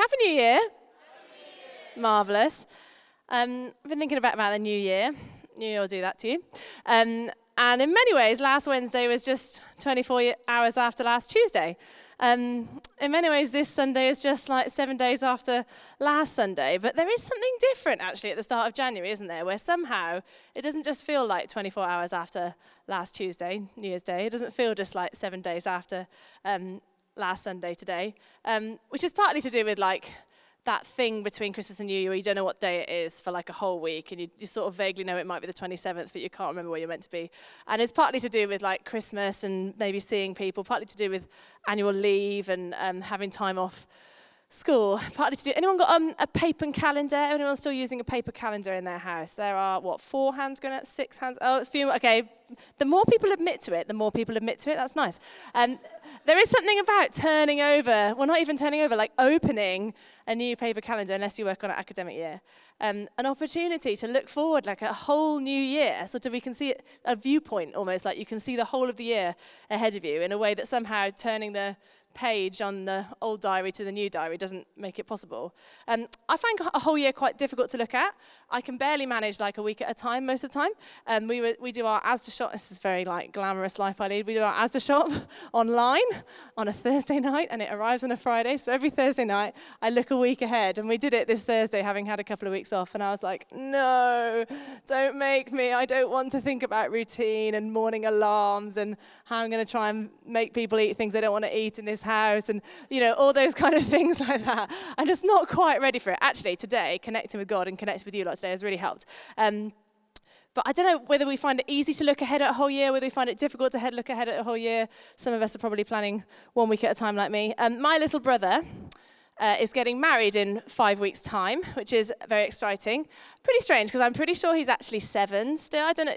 Happy New Year. Marvellous. Um, I've been thinking about, about the new year. New Year will do that to you. Um, and in many ways, last Wednesday was just 24 hours after last Tuesday. Um, in many ways, this Sunday is just like seven days after last Sunday. But there is something different actually at the start of January, isn't there? Where somehow it doesn't just feel like 24 hours after last Tuesday, New Year's Day. It doesn't feel just like seven days after um, last Sunday today, um, which is partly to do with like that thing between Christmas and New Year where you don't know what day it is for like a whole week and you, you sort of vaguely know it might be the 27th, but you can't remember where you're meant to be. And it's partly to do with like Christmas and maybe seeing people, partly to do with annual leave and um, having time off school. Partly to do. Anyone got um, a paper calendar? Anyone still using a paper calendar in their house? There are what four hands going up, six hands. Oh, it's a few. Okay, the more people admit to it, the more people admit to it. That's nice. Um, there is something about turning over. Well, not even turning over, like opening a new paper calendar, unless you work on an academic year. Um, an opportunity to look forward, like a whole new year, so that we can see a viewpoint almost, like you can see the whole of the year ahead of you in a way that somehow turning the page on the old diary to the new diary doesn't make it possible. Um, I find a whole year quite difficult to look at. I can barely manage like a week at a time most of the time. Um, we, were, we do our Asda shop. This is very like glamorous life I lead. We do our Asda shop online on a Thursday night and it arrives on a Friday. So every Thursday night I look a week ahead and we did it this Thursday having had a couple of weeks off and I was like, no, don't make me. I don't want to think about routine and morning alarms and how I'm going to try and make people eat things they don't want to eat in this house and, you know, all those kind of things like that. I'm just not quite ready for it. Actually, today, connecting with God and connecting with you lot today has really helped. Um, but I don't know whether we find it easy to look ahead at a whole year, whether we find it difficult to head, look ahead at a whole year. Some of us are probably planning one week at a time, like me. Um, my little brother uh, is getting married in five weeks' time, which is very exciting. Pretty strange because I'm pretty sure he's actually seven still. I don't know,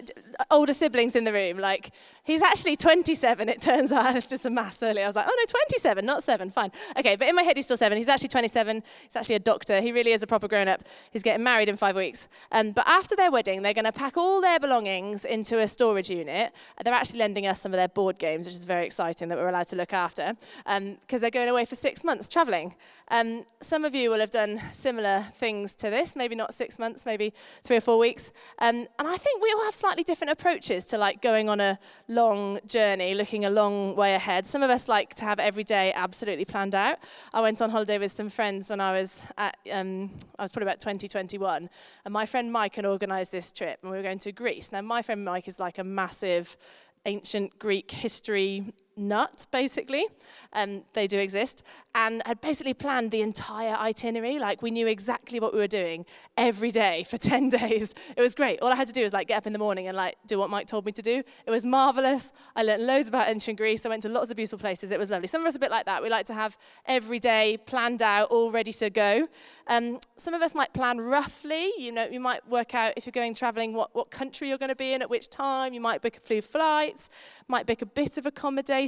older siblings in the room. Like, he's actually 27, it turns out. I just did some maths earlier. I was like, oh no, 27, not seven, fine. Okay, but in my head, he's still seven. He's actually 27. He's actually a doctor. He really is a proper grown up. He's getting married in five weeks. Um, but after their wedding, they're going to pack all their belongings into a storage unit. They're actually lending us some of their board games, which is very exciting that we're allowed to look after because um, they're going away for six months traveling. Um, some of you will have done similar things to this, maybe not six months, maybe three or four weeks. Um, and I think we all have slightly different approaches to like going on a long journey, looking a long way ahead. Some of us like to have every day absolutely planned out. I went on holiday with some friends when I was at, um, I was probably about 2021, and my friend Mike had organised this trip, and we were going to Greece. Now, my friend Mike is like a massive ancient Greek history nut, basically. Um, they do exist. And had basically planned the entire itinerary. Like, we knew exactly what we were doing every day for 10 days. It was great. All I had to do was, like, get up in the morning and, like, do what Mike told me to do. It was marvelous. I learned loads about ancient Greece. I went to lots of beautiful places. It was lovely. Some of us are a bit like that. We like to have every day planned out, all ready to go. Um, some of us might plan roughly. You know, you might work out if you're going traveling what, what country you're going to be in at which time. You might book a few flights, might book a bit of accommodation.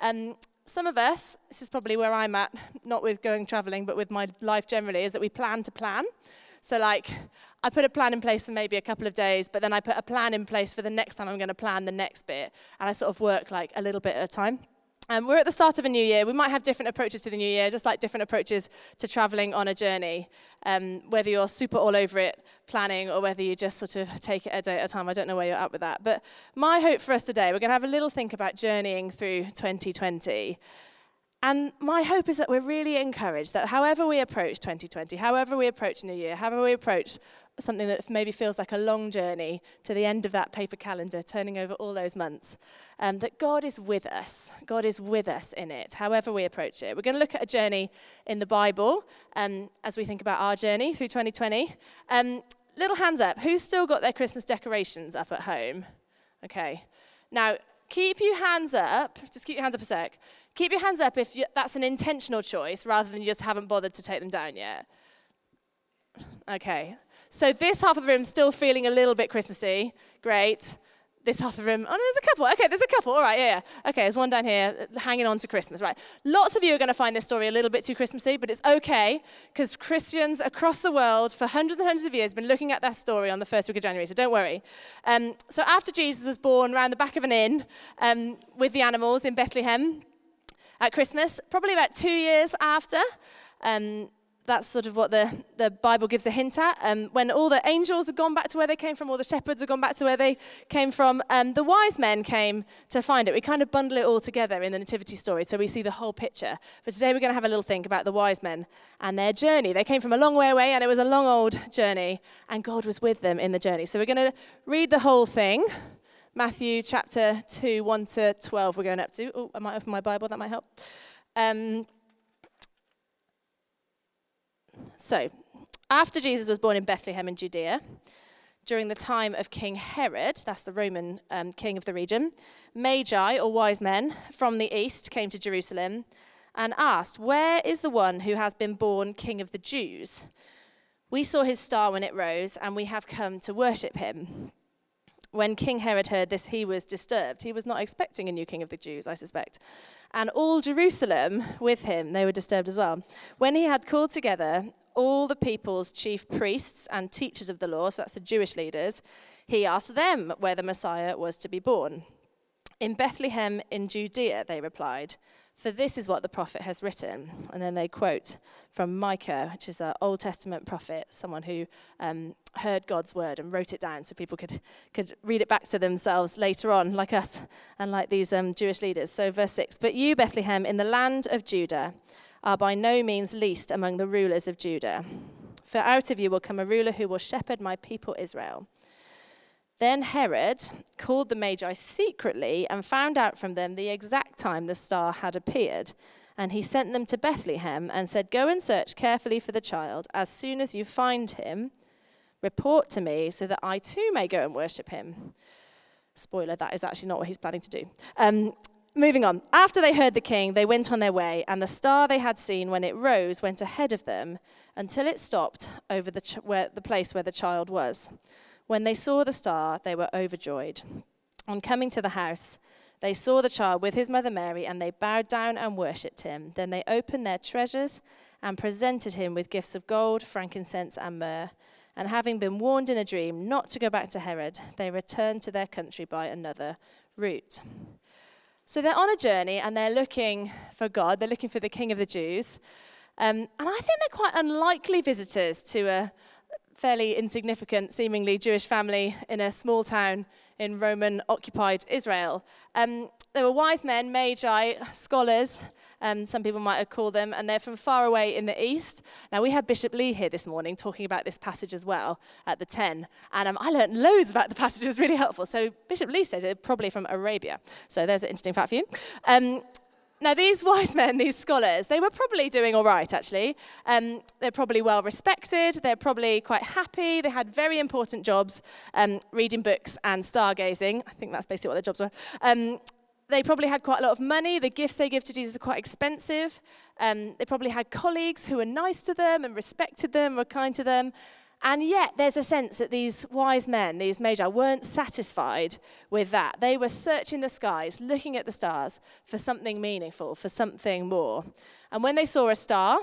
Um, some of us, this is probably where I'm at, not with going traveling, but with my life generally, is that we plan to plan. So, like, I put a plan in place for maybe a couple of days, but then I put a plan in place for the next time I'm going to plan the next bit. And I sort of work like a little bit at a time. Um, we're at the start of a new year. We might have different approaches to the new year, just like different approaches to traveling on a journey. Um, whether you're super all over it planning or whether you just sort of take it a day at a time, I don't know where you're at with that. But my hope for us today, we're going to have a little think about journeying through 2020. And my hope is that we're really encouraged that however we approach 2020, however we approach New Year, however we approach something that maybe feels like a long journey to the end of that paper calendar, turning over all those months, um, that God is with us. God is with us in it, however we approach it. We're going to look at a journey in the Bible um, as we think about our journey through 2020. Um, little hands up. Who's still got their Christmas decorations up at home? Okay. Now, keep your hands up. Just keep your hands up a sec. Keep your hands up if you, that's an intentional choice rather than you just haven't bothered to take them down yet. Okay. So this half of the room still feeling a little bit Christmassy. Great. This half of the room. Oh, no, there's a couple. Okay, there's a couple. All right, yeah, yeah. Okay, there's one down here hanging on to Christmas. Right. Lots of you are going to find this story a little bit too Christmassy, but it's okay because Christians across the world for hundreds and hundreds of years have been looking at that story on the first week of January. So don't worry. Um, so after Jesus was born, around the back of an inn um, with the animals in Bethlehem at Christmas, probably about two years after. Um, that's sort of what the, the Bible gives a hint at. Um, when all the angels have gone back to where they came from, all the shepherds have gone back to where they came from, um, the wise men came to find it. We kind of bundle it all together in the Nativity story so we see the whole picture. But today we're going to have a little think about the wise men and their journey. They came from a long way away and it was a long old journey, and God was with them in the journey. So we're going to read the whole thing. Matthew chapter 2, 1 to 12, we're going up to. Oh, I might open my Bible, that might help. Um, so, after Jesus was born in Bethlehem in Judea, during the time of King Herod, that's the Roman um, king of the region, Magi, or wise men, from the east came to Jerusalem and asked, Where is the one who has been born king of the Jews? We saw his star when it rose, and we have come to worship him. When King Herod heard this, he was disturbed. He was not expecting a new king of the Jews, I suspect. And all Jerusalem with him, they were disturbed as well. When he had called together all the people's chief priests and teachers of the law, so that's the Jewish leaders, he asked them where the Messiah was to be born. In Bethlehem in Judea, they replied, for this is what the prophet has written. And then they quote from Micah, which is an Old Testament prophet, someone who um, heard God's word and wrote it down so people could, could read it back to themselves later on, like us and like these um, Jewish leaders. So, verse 6 But you, Bethlehem, in the land of Judah, are by no means least among the rulers of Judah. For out of you will come a ruler who will shepherd my people Israel. Then Herod called the Magi secretly and found out from them the exact time the star had appeared. And he sent them to Bethlehem and said, Go and search carefully for the child. As soon as you find him, report to me so that I too may go and worship him. Spoiler, that is actually not what he's planning to do. Um, moving on. After they heard the king, they went on their way, and the star they had seen when it rose went ahead of them until it stopped over the, ch- where, the place where the child was. When they saw the star, they were overjoyed. On coming to the house, they saw the child with his mother Mary, and they bowed down and worshipped him. Then they opened their treasures and presented him with gifts of gold, frankincense, and myrrh. And having been warned in a dream not to go back to Herod, they returned to their country by another route. So they're on a journey and they're looking for God, they're looking for the King of the Jews. Um, and I think they're quite unlikely visitors to a fairly insignificant, seemingly Jewish family in a small town in Roman occupied Israel. Um, there were wise men, magi, scholars, um, some people might have called them, and they're from far away in the east. Now, we had Bishop Lee here this morning talking about this passage as well at the 10, and um, I learned loads about the passage. It was really helpful. So, Bishop Lee says it's probably from Arabia. So, there's an interesting fact for you. Now, these wise men, these scholars, they were probably doing all right, actually. Um, they're probably well respected. They're probably quite happy. They had very important jobs, um, reading books and stargazing. I think that's basically what their jobs were. Um, they probably had quite a lot of money. The gifts they give to Jesus are quite expensive. Um, they probably had colleagues who were nice to them and respected them, were kind to them. And yet, there's a sense that these wise men, these magi, weren't satisfied with that. They were searching the skies, looking at the stars for something meaningful, for something more. And when they saw a star,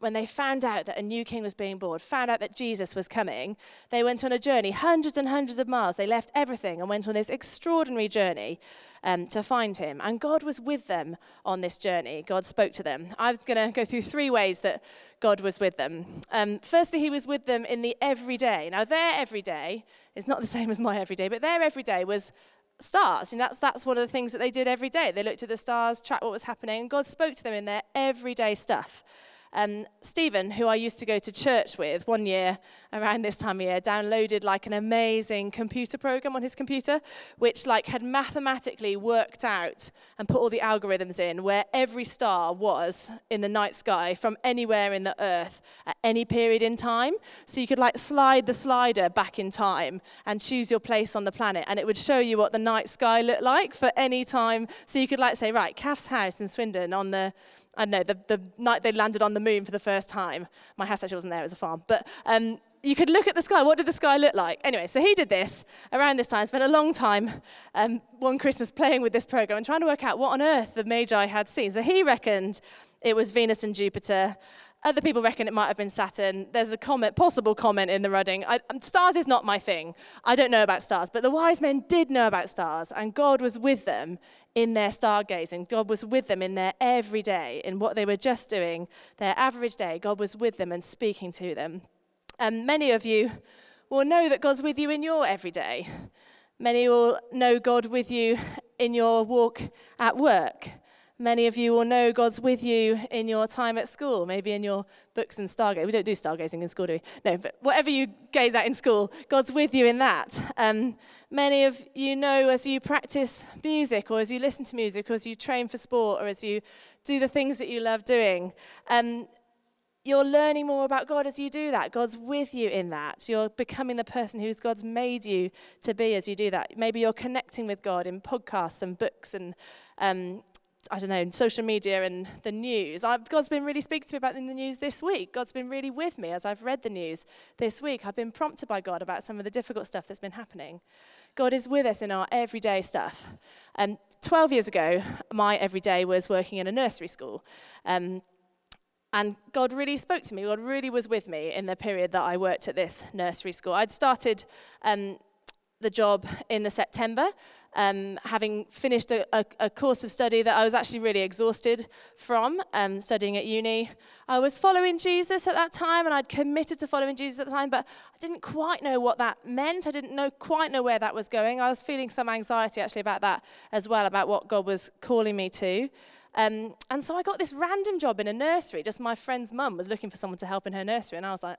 when they found out that a new king was being born, found out that Jesus was coming, they went on a journey, hundreds and hundreds of miles. They left everything and went on this extraordinary journey um, to find him. And God was with them on this journey. God spoke to them. I'm going to go through three ways that God was with them. Um, firstly, he was with them in the everyday. Now, their everyday is not the same as my everyday, but their everyday was stars. And that's, that's one of the things that they did every day. They looked at the stars, tracked what was happening, and God spoke to them in their everyday stuff. Um, Stephen, who I used to go to church with one year around this time of year, downloaded like an amazing computer program on his computer, which like had mathematically worked out and put all the algorithms in where every star was in the night sky from anywhere in the earth at any period in time. So you could like slide the slider back in time and choose your place on the planet, and it would show you what the night sky looked like for any time. So you could like say, right, Kath's house in Swindon on the I don't know, the, the night they landed on the moon for the first time. My house actually wasn't there, it was a farm. But um, you could look at the sky. What did the sky look like? Anyway, so he did this around this time, spent a long time um, one Christmas playing with this program and trying to work out what on earth the Magi had seen. So he reckoned it was Venus and Jupiter. Other people reckon it might have been Saturn. There's a comment, possible comment in the reading. I, um, stars is not my thing. I don't know about stars, but the wise men did know about stars, and God was with them in their stargazing. God was with them in their everyday, in what they were just doing, their average day. God was with them and speaking to them. And many of you will know that God's with you in your everyday. Many will know God with you in your walk at work. Many of you will know God's with you in your time at school, maybe in your books and stargazing. We don't do stargazing in school, do we? No, but whatever you gaze at in school, God's with you in that. Um, many of you know as you practice music, or as you listen to music, or as you train for sport, or as you do the things that you love doing. Um, you're learning more about God as you do that. God's with you in that. You're becoming the person who's God's made you to be as you do that. Maybe you're connecting with God in podcasts and books and um, I don't know, social media and the news. I've, God's been really speaking to me about the news this week. God's been really with me as I've read the news this week. I've been prompted by God about some of the difficult stuff that's been happening. God is with us in our everyday stuff. Um, 12 years ago, my everyday was working in a nursery school. Um, and God really spoke to me. God really was with me in the period that I worked at this nursery school. I'd started um, the job in the September, um, having finished a, a, a, course of study that I was actually really exhausted from, um, studying at uni. I was following Jesus at that time, and I'd committed to following Jesus at the time, but I didn't quite know what that meant. I didn't know quite know where that was going. I was feeling some anxiety actually about that as well, about what God was calling me to. Um, and so I got this random job in a nursery. Just my friend's mum was looking for someone to help in her nursery, and I was like,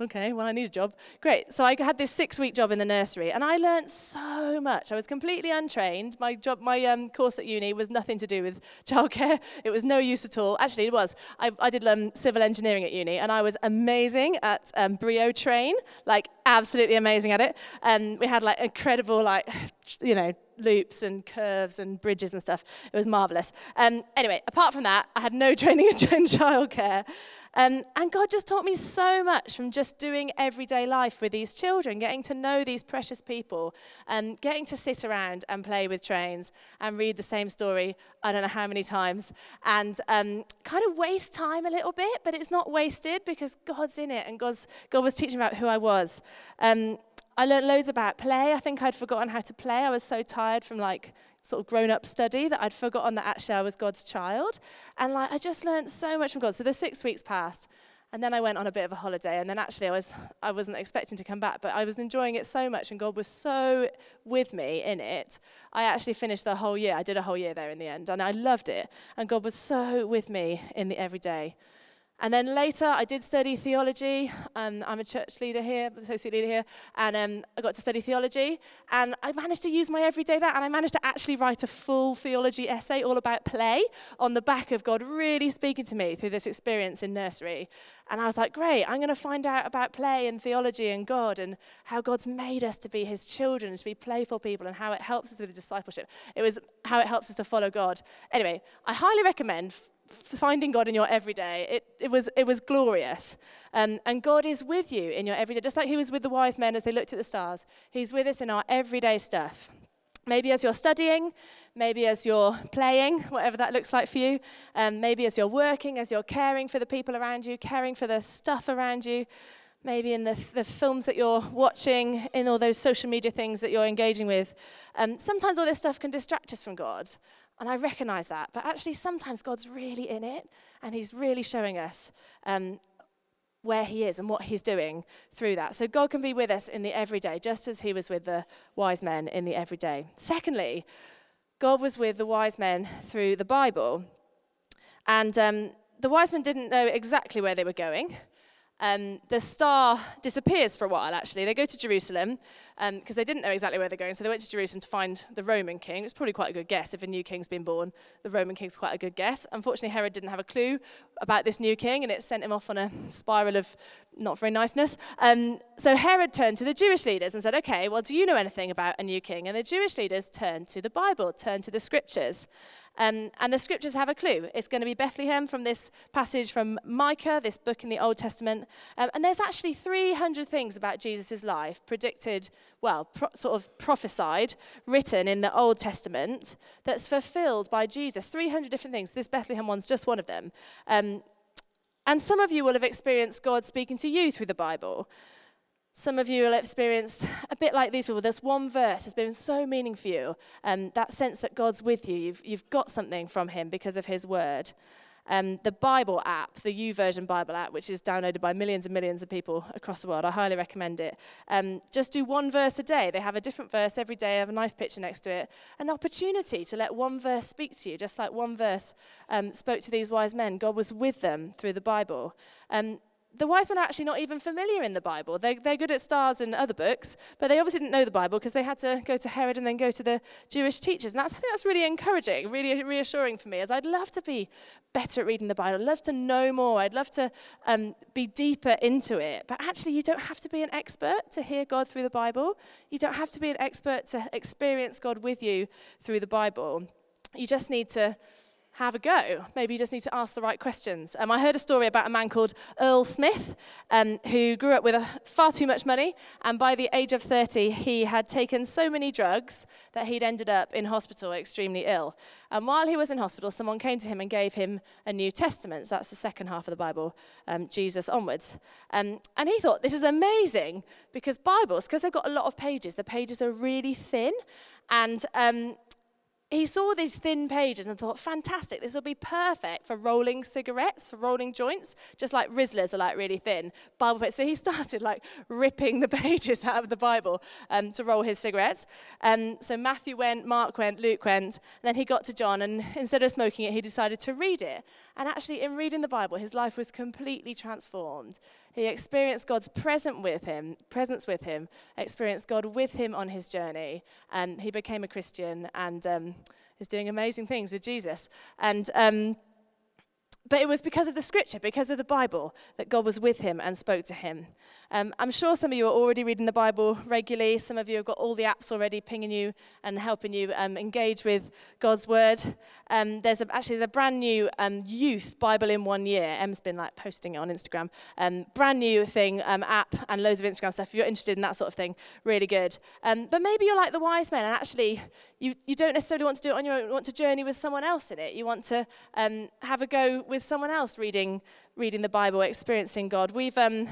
okay, well, I need a job. Great. So I had this six week job in the nursery, and I learned so much. I was completely untrained. My job, my um, course at uni was nothing to do with childcare, it was no use at all. Actually, it was. I, I did um, civil engineering at uni, and I was amazing at um, Brio train, like absolutely amazing at it. And we had like incredible, like, you know, loops and curves and bridges and stuff. It was marvelous. Um, anyway, apart from that, I had no training in childcare. Um, and God just taught me so much from just doing everyday life with these children, getting to know these precious people, um, getting to sit around and play with trains and read the same story, I don't know how many times, and um, kind of waste time a little bit, but it's not wasted because God's in it and God's, God was teaching about who I was. Um, I learned loads about play. I think I'd forgotten how to play. I was so tired from like sort of grown up study that I'd forgotten that actually I was God's child. And like I just learned so much from God. So the six weeks passed. And then I went on a bit of a holiday, and then actually I was I wasn't expecting to come back, but I was enjoying it so much, and God was so with me in it. I actually finished the whole year. I did a whole year there in the end, and I loved it. And God was so with me in the everyday. And then later, I did study theology. Um, I'm a church leader here, associate leader here, and um, I got to study theology. And I managed to use my everyday that, and I managed to actually write a full theology essay all about play on the back of God really speaking to me through this experience in nursery. And I was like, great, I'm going to find out about play and theology and God and how God's made us to be his children, to be playful people, and how it helps us with discipleship. It was how it helps us to follow God. Anyway, I highly recommend finding God in your everyday, it, it, was, it was glorious. Um, and God is with you in your everyday, just like He was with the wise men as they looked at the stars. He's with us in our everyday stuff. Maybe as you're studying, maybe as you're playing, whatever that looks like for you. Um, maybe as you're working, as you're caring for the people around you, caring for the stuff around you. Maybe in the, the films that you're watching, in all those social media things that you're engaging with. Um, sometimes all this stuff can distract us from God. And I recognize that. But actually, sometimes God's really in it, and He's really showing us um, where He is and what He's doing through that. So God can be with us in the everyday, just as He was with the wise men in the everyday. Secondly, God was with the wise men through the Bible. And um, the wise men didn't know exactly where they were going um, the star disappears for a while, actually. They go to Jerusalem because um, they didn't know exactly where they're going, so they went to Jerusalem to find the Roman king. It's probably quite a good guess if a new king's been born. The Roman king's quite a good guess. Unfortunately, Herod didn't have a clue about this new king, and it sent him off on a spiral of not very niceness. Um, so Herod turned to the Jewish leaders and said, Okay, well, do you know anything about a new king? And the Jewish leaders turned to the Bible, turned to the scriptures. Um, and the scriptures have a clue. It's going to be Bethlehem from this passage from Micah, this book in the Old Testament. Um, and there's actually 300 things about Jesus' life predicted, well, pro- sort of prophesied, written in the Old Testament that's fulfilled by Jesus. 300 different things. This Bethlehem one's just one of them. Um, and some of you will have experienced God speaking to you through the Bible. Some of you will experience a bit like these people. There's one verse has been so meaning for you, um, that sense that God's with you. You've, you've got something from Him because of His word. Um, the Bible app, the YouVersion Bible app, which is downloaded by millions and millions of people across the world, I highly recommend it. Um, just do one verse a day. They have a different verse every day, have a nice picture next to it. An opportunity to let one verse speak to you, just like one verse um, spoke to these wise men. God was with them through the Bible. Um, the wise men are actually not even familiar in the Bible. They're, they're good at stars and other books, but they obviously didn't know the Bible because they had to go to Herod and then go to the Jewish teachers. And that's, I think that's really encouraging, really reassuring for me, as I'd love to be better at reading the Bible. I'd love to know more. I'd love to um, be deeper into it. But actually, you don't have to be an expert to hear God through the Bible. You don't have to be an expert to experience God with you through the Bible. You just need to have a go. Maybe you just need to ask the right questions. Um, I heard a story about a man called Earl Smith um, who grew up with a, far too much money, and by the age of 30, he had taken so many drugs that he'd ended up in hospital extremely ill. And while he was in hospital, someone came to him and gave him a New Testament. So that's the second half of the Bible, um, Jesus onwards. Um, and he thought, this is amazing because Bibles, because they've got a lot of pages, the pages are really thin. And um, he saw these thin pages and thought, fantastic, this will be perfect for rolling cigarettes, for rolling joints, just like Rizlas are like really thin. Bible pages. So he started like ripping the pages out of the Bible um, to roll his cigarettes. Um, so Matthew went, Mark went, Luke went, and then he got to John, and instead of smoking it, he decided to read it. And actually, in reading the Bible, his life was completely transformed. He experienced God's presence with him, presence with him, experienced God with him on his journey, and he became a Christian and um, is doing amazing things with Jesus. And um, but it was because of the scripture, because of the Bible, that God was with him and spoke to him. Um, I'm sure some of you are already reading the Bible regularly. Some of you have got all the apps already pinging you and helping you um, engage with God's word. Um, there's a, actually there's a brand new um, youth Bible in one year. Em's been like posting it on Instagram. Um, brand new thing, um, app, and loads of Instagram stuff. If you're interested in that sort of thing, really good. but maybe you're like the wise men, and actually you, you don't necessarily want to do it on your own. You want to journey with someone else in it. You want to have a go with someone else reading reading the Bible, experiencing God. We've um,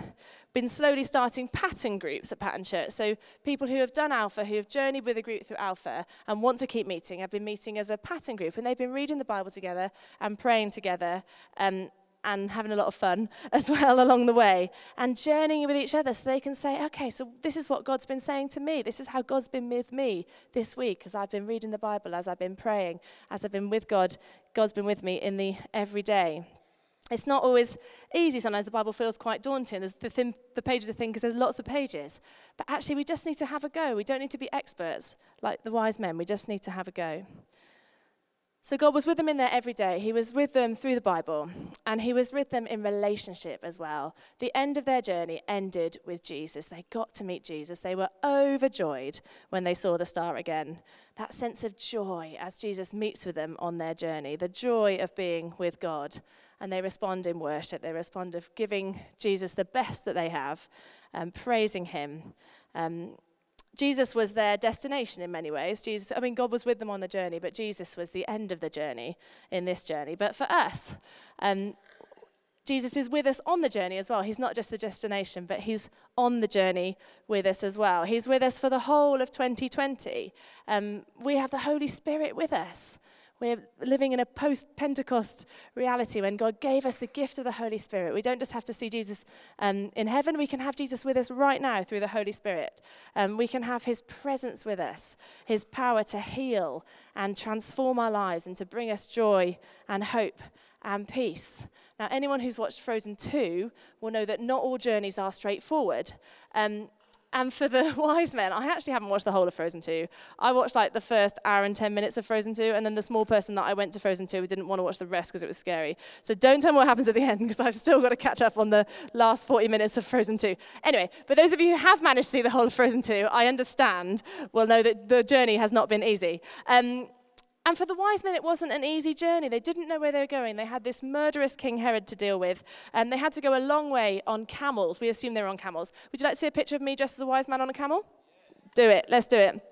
been slowly starting pattern groups at Pattern Church. So people who have done Alpha, who have journeyed with a group through Alpha and want to keep meeting, have been meeting as a pattern group, and they've been reading the Bible together and praying together. Um, and having a lot of fun as well along the way and journeying with each other so they can say, okay, so this is what God's been saying to me. This is how God's been with me this week as I've been reading the Bible, as I've been praying, as I've been with God. God's been with me in the everyday it's not always easy. Sometimes the Bible feels quite daunting. There's the, thin, the pages are thin because there's lots of pages. But actually, we just need to have a go. We don't need to be experts like the wise men. We just need to have a go. So God was with them in there every day. He was with them through the Bible, and He was with them in relationship as well. The end of their journey ended with Jesus. They got to meet Jesus. They were overjoyed when they saw the star again. That sense of joy as Jesus meets with them on their journey, the joy of being with God. And they respond in worship. They respond of giving Jesus the best that they have, and praising Him. Um, Jesus was their destination in many ways. Jesus, I mean, God was with them on the journey, but Jesus was the end of the journey in this journey. But for us, um, Jesus is with us on the journey as well. He's not just the destination, but he's on the journey with us as well. He's with us for the whole of 2020. Um, we have the Holy Spirit with us. We're living in a post Pentecost reality when God gave us the gift of the Holy Spirit. We don't just have to see Jesus um, in heaven, we can have Jesus with us right now through the Holy Spirit. Um, we can have his presence with us, his power to heal and transform our lives and to bring us joy and hope and peace. Now, anyone who's watched Frozen 2 will know that not all journeys are straightforward. Um, and for the wise men, I actually haven't watched the whole of Frozen 2. I watched like the first hour and 10 minutes of Frozen 2, and then the small person that I went to Frozen 2 didn't want to watch the rest because it was scary. So don't tell me what happens at the end because I've still got to catch up on the last 40 minutes of Frozen 2. Anyway, but those of you who have managed to see the whole of Frozen 2, I understand, will know that the journey has not been easy. Um, and for the wise men, it wasn't an easy journey. They didn't know where they were going. They had this murderous King Herod to deal with, and they had to go a long way on camels. We assume they were on camels. Would you like to see a picture of me dressed as a wise man on a camel? Yes. Do it. Let's do it.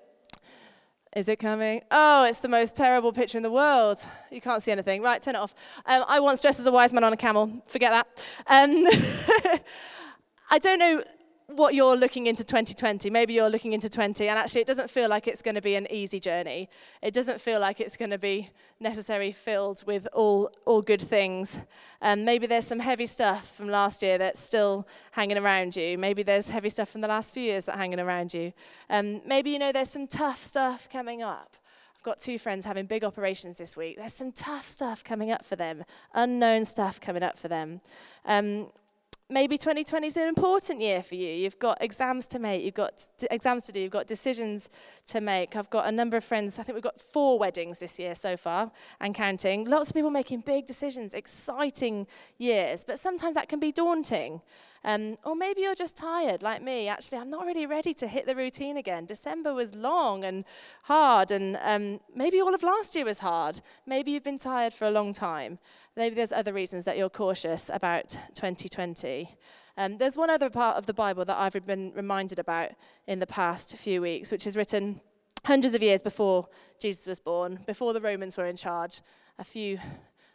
Is it coming? Oh, it's the most terrible picture in the world. You can't see anything. Right, turn it off. Um, I once dressed as a wise man on a camel. Forget that. Um, I don't know what you're looking into 2020. Maybe you're looking into 20, and actually, it doesn't feel like it's going to be an easy journey. It doesn't feel like it's going to be necessarily filled with all, all good things. Um, maybe there's some heavy stuff from last year that's still hanging around you. Maybe there's heavy stuff from the last few years that's hanging around you. Um, maybe you know there's some tough stuff coming up. I've got two friends having big operations this week. There's some tough stuff coming up for them, unknown stuff coming up for them. Um, maybe 2020 is an important year for you. You've got exams to make, you've got d- exams to do, you've got decisions to make. I've got a number of friends, I think we've got four weddings this year so far and counting. Lots of people making big decisions, exciting years, but sometimes that can be daunting. Um, or maybe you're just tired, like me. Actually, I'm not really ready to hit the routine again. December was long and hard, and um, maybe all of last year was hard. Maybe you've been tired for a long time. Maybe there's other reasons that you're cautious about 2020. Um, there's one other part of the Bible that I've been reminded about in the past few weeks, which is written hundreds of years before Jesus was born, before the Romans were in charge, a few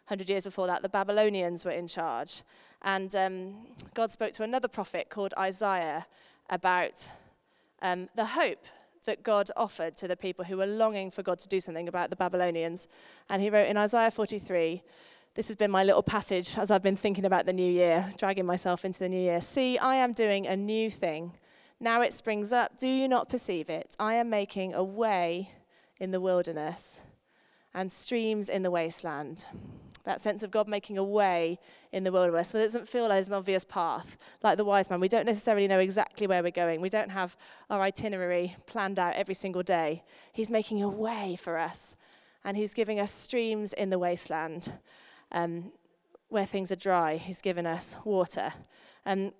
hundred years before that, the Babylonians were in charge. And um, God spoke to another prophet called Isaiah about um, the hope that God offered to the people who were longing for God to do something about the Babylonians. And he wrote in Isaiah 43, this has been my little passage as I've been thinking about the new year, dragging myself into the new year. See, I am doing a new thing. Now it springs up. Do you not perceive it? I am making a way in the wilderness and streams in the wasteland that sense of God making a way in the wilderness. where it doesn't feel like there's an obvious path, like the wise man. We don't necessarily know exactly where we're going. We don't have our itinerary planned out every single day. He's making a way for us, and He's giving us streams in the wasteland um, where things are dry. He's given us water. Um,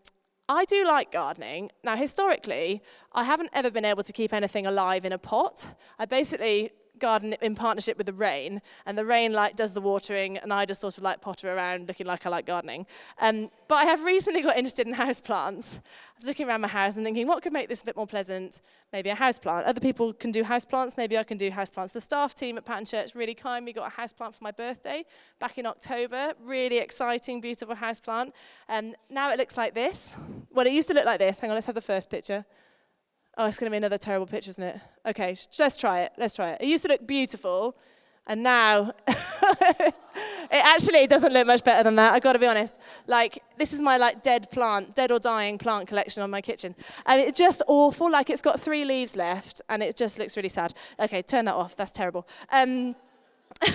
I do like gardening. Now, historically, I haven't ever been able to keep anything alive in a pot. I basically garden in partnership with the rain, and the rain like does the watering, and I just sort of like potter around looking like I like gardening. Um, but I have recently got interested in house plants. I was looking around my house and thinking, what could make this a bit more pleasant? Maybe a house plant. Other people can do house plants. Maybe I can do house plants. The staff team at Pattern Church really kindly got a house plant for my birthday back in October. Really exciting, beautiful house plant. Um, now it looks like this. Well, it used to look like this. Hang on, let's have the first picture. Oh, it's going to be another terrible picture, isn't it? Okay, let's try it. Let's try it. It used to look beautiful, and now it actually doesn't look much better than that. I've got to be honest. Like this is my like dead plant, dead or dying plant collection on my kitchen, and it's just awful. Like it's got three leaves left, and it just looks really sad. Okay, turn that off. That's terrible. Um,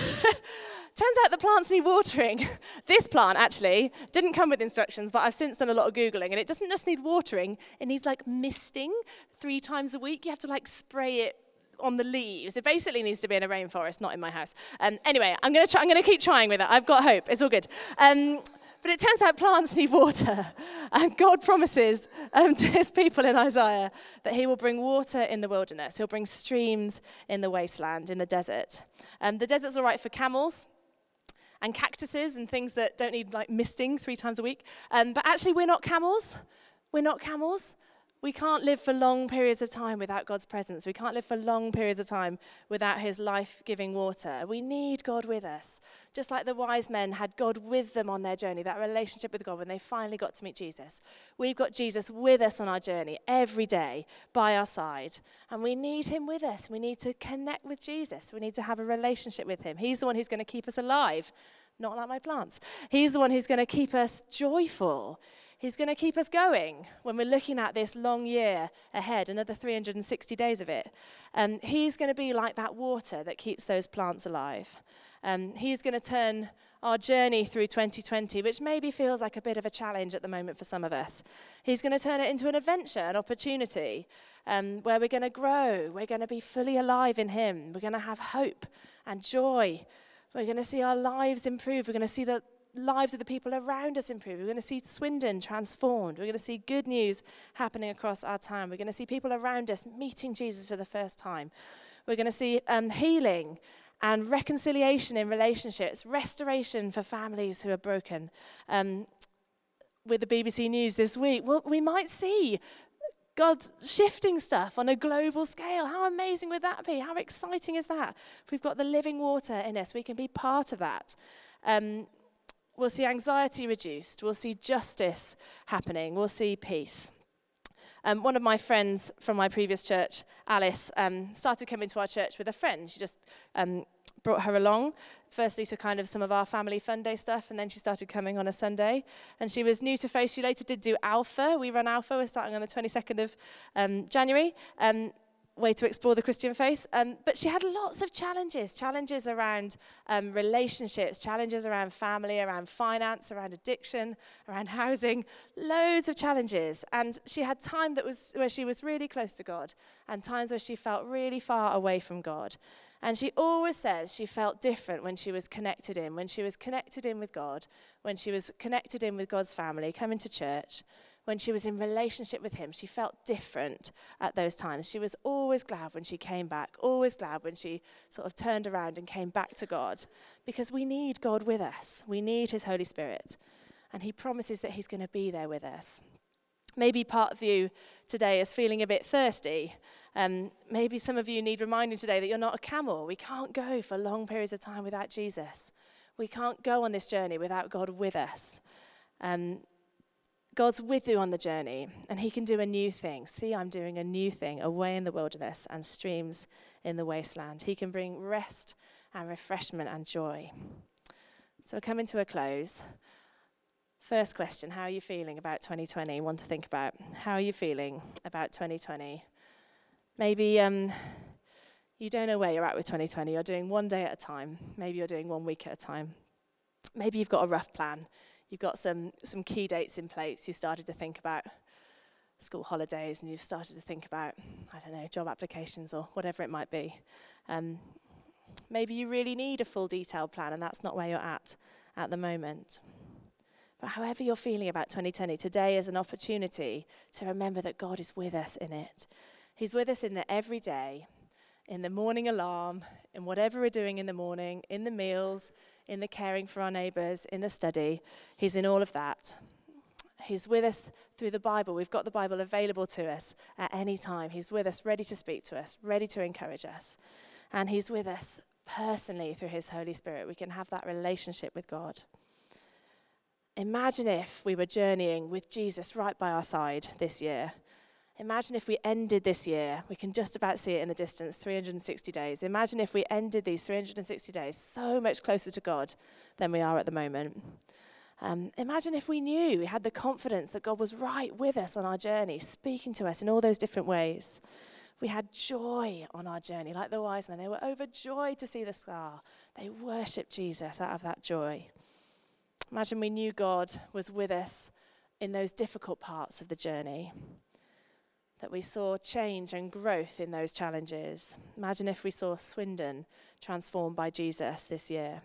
Turns out the plants need watering. this plant actually didn't come with instructions, but I've since done a lot of Googling, and it doesn't just need watering, it needs like misting three times a week. You have to like spray it on the leaves. It basically needs to be in a rainforest, not in my house. Um, anyway, I'm going to I'm going to keep trying with it. I've got hope. It's all good. Um, but it turns out plants need water. And God promises um, to his people in Isaiah that he will bring water in the wilderness. He'll bring streams in the wasteland, in the desert. Um, the desert's all right for camels and cactuses and things that don't need like misting three times a week. Um, but actually, we're not camels. We're not camels. We can't live for long periods of time without God's presence. We can't live for long periods of time without His life giving water. We need God with us. Just like the wise men had God with them on their journey, that relationship with God when they finally got to meet Jesus. We've got Jesus with us on our journey every day by our side. And we need Him with us. We need to connect with Jesus. We need to have a relationship with Him. He's the one who's going to keep us alive, not like my plants. He's the one who's going to keep us joyful. He's going to keep us going when we're looking at this long year ahead, another 360 days of it. Um, he's going to be like that water that keeps those plants alive. Um, he's going to turn our journey through 2020, which maybe feels like a bit of a challenge at the moment for some of us. He's going to turn it into an adventure, an opportunity um, where we're going to grow. We're going to be fully alive in Him. We're going to have hope and joy. We're going to see our lives improve. We're going to see the lives of the people around us improve. We're going to see Swindon transformed. We're going to see good news happening across our town. We're going to see people around us meeting Jesus for the first time. We're going to see um, healing and reconciliation in relationships, restoration for families who are broken. Um, with the BBC News this week, well, we might see God shifting stuff on a global scale. How amazing would that be? How exciting is that? If we've got the living water in us, we can be part of that. Um, We'll see anxiety reduced. We'll see justice happening. We'll see peace. Um, one of my friends from my previous church, Alice, um, started coming to our church with a friend. She just um, brought her along, firstly to kind of some of our family fun day stuff, and then she started coming on a Sunday. And she was new to Faith. She later did do Alpha. We run Alpha. We're starting on the 22nd of um, January. Way to explore the Christian faith. Um, but she had lots of challenges challenges around um, relationships, challenges around family, around finance, around addiction, around housing, loads of challenges. And she had time that was where she was really close to God and times where she felt really far away from God. And she always says she felt different when she was connected in, when she was connected in with God, when she was connected in with God's family, coming to church when she was in relationship with him, she felt different at those times. She was always glad when she came back, always glad when she sort of turned around and came back to God, because we need God with us. We need his Holy Spirit. And he promises that he's going to be there with us. Maybe part of you today is feeling a bit thirsty. Um, maybe some of you need reminding today that you're not a camel. We can't go for long periods of time without Jesus. We can't go on this journey without God with us. Um, God's with you on the journey, and He can do a new thing. See, I'm doing a new thing away in the wilderness and streams in the wasteland. He can bring rest and refreshment and joy. So we're coming to a close. First question How are you feeling about 2020? One to think about. How are you feeling about 2020? Maybe um, you don't know where you're at with 2020. You're doing one day at a time. Maybe you're doing one week at a time. Maybe you've got a rough plan you've got some, some key dates in place. You started to think about school holidays and you've started to think about, I don't know, job applications or whatever it might be. Um, maybe you really need a full detailed plan and that's not where you're at at the moment. But however you're feeling about 2020, today is an opportunity to remember that God is with us in it. He's with us in the everyday, in the morning alarm, in whatever we're doing in the morning, in the meals, in the caring for our neighbours, in the study. He's in all of that. He's with us through the Bible. We've got the Bible available to us at any time. He's with us, ready to speak to us, ready to encourage us. And He's with us personally through His Holy Spirit. We can have that relationship with God. Imagine if we were journeying with Jesus right by our side this year. Imagine if we ended this year, we can just about see it in the distance 360 days. Imagine if we ended these 360 days so much closer to God than we are at the moment. Um, imagine if we knew, we had the confidence that God was right with us on our journey, speaking to us in all those different ways. We had joy on our journey, like the wise men. They were overjoyed to see the star. They worshipped Jesus out of that joy. Imagine we knew God was with us in those difficult parts of the journey that we saw change and growth in those challenges. Imagine if we saw Swindon transformed by Jesus this year.